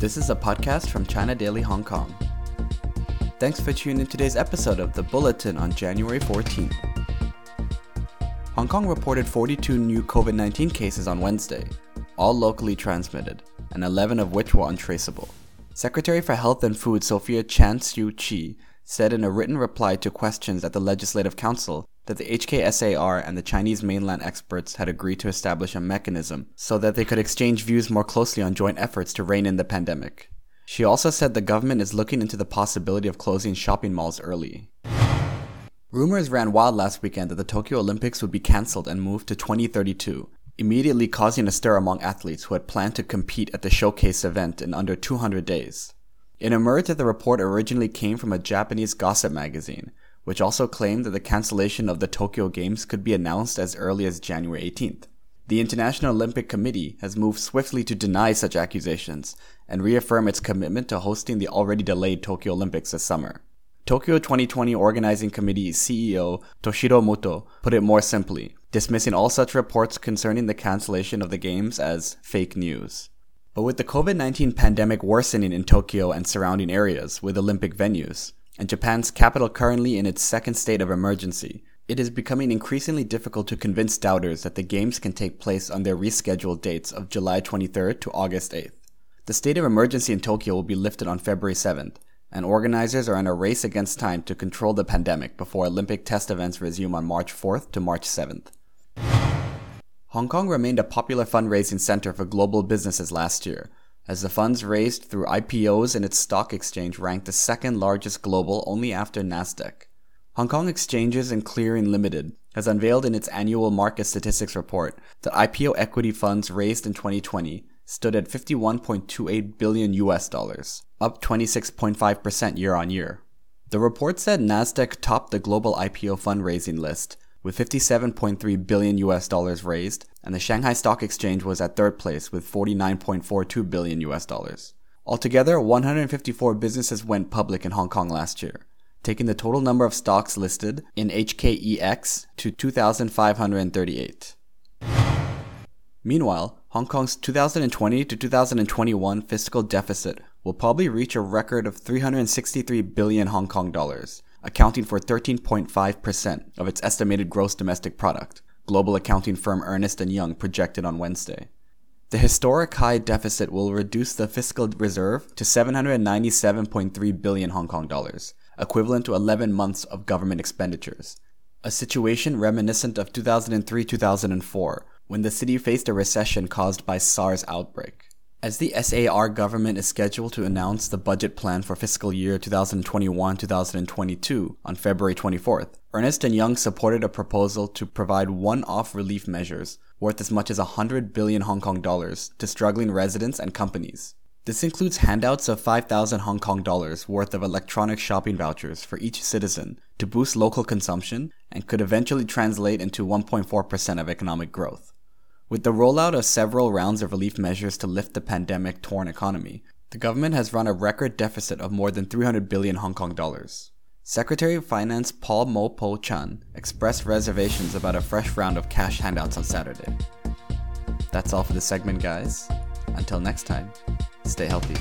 This is a podcast from China Daily Hong Kong. Thanks for tuning in today's episode of The Bulletin on January 14th. Hong Kong reported 42 new COVID 19 cases on Wednesday, all locally transmitted, and 11 of which were untraceable. Secretary for Health and Food Sophia Chan Siu Chi said in a written reply to questions at the Legislative Council that the HKSAR and the Chinese mainland experts had agreed to establish a mechanism so that they could exchange views more closely on joint efforts to rein in the pandemic. She also said the government is looking into the possibility of closing shopping malls early. Rumors ran wild last weekend that the Tokyo Olympics would be cancelled and moved to 2032, immediately causing a stir among athletes who had planned to compete at the showcase event in under 200 days. It emerged that the report originally came from a Japanese gossip magazine, which also claimed that the cancellation of the Tokyo Games could be announced as early as January 18th. The International Olympic Committee has moved swiftly to deny such accusations and reaffirm its commitment to hosting the already delayed Tokyo Olympics this summer. Tokyo 2020 Organizing Committee CEO Toshiro Muto put it more simply, dismissing all such reports concerning the cancellation of the Games as fake news. But with the COVID 19 pandemic worsening in Tokyo and surrounding areas with Olympic venues, and Japan's capital currently in its second state of emergency, it is becoming increasingly difficult to convince doubters that the Games can take place on their rescheduled dates of July 23rd to August 8th. The state of emergency in Tokyo will be lifted on February 7th, and organizers are in a race against time to control the pandemic before Olympic test events resume on March 4th to March 7th. Hong Kong remained a popular fundraising center for global businesses last year, as the funds raised through IPOs in its stock exchange ranked the second largest global only after Nasdaq. Hong Kong Exchanges and Clearing Limited has unveiled in its annual market statistics report that IPO equity funds raised in 2020 stood at 51.28 billion US dollars, up 26.5% year on year. The report said Nasdaq topped the global IPO fundraising list with 57.3 billion US dollars raised, and the Shanghai Stock Exchange was at third place with 49.42 billion US dollars. Altogether, 154 businesses went public in Hong Kong last year, taking the total number of stocks listed in HKEX to 2,538. Meanwhile, Hong Kong's 2020 to 2021 fiscal deficit will probably reach a record of 363 billion Hong Kong dollars, accounting for 13.5% of its estimated gross domestic product, global accounting firm Ernst & Young projected on Wednesday. The historic high deficit will reduce the fiscal reserve to 797.3 billion Hong Kong dollars, equivalent to 11 months of government expenditures. A situation reminiscent of 2003-2004, when the city faced a recession caused by SARS outbreak. As the SAR government is scheduled to announce the budget plan for fiscal year 2021-2022 on February 24th, Ernest & Young supported a proposal to provide one-off relief measures worth as much as 100 billion Hong Kong dollars to struggling residents and companies. This includes handouts of 5,000 Hong Kong dollars worth of electronic shopping vouchers for each citizen to boost local consumption and could eventually translate into 1.4% of economic growth. With the rollout of several rounds of relief measures to lift the pandemic torn economy, the government has run a record deficit of more than 300 billion Hong Kong dollars. Secretary of Finance Paul Mo Po Chan expressed reservations about a fresh round of cash handouts on Saturday. That's all for the segment, guys. Until next time, stay healthy.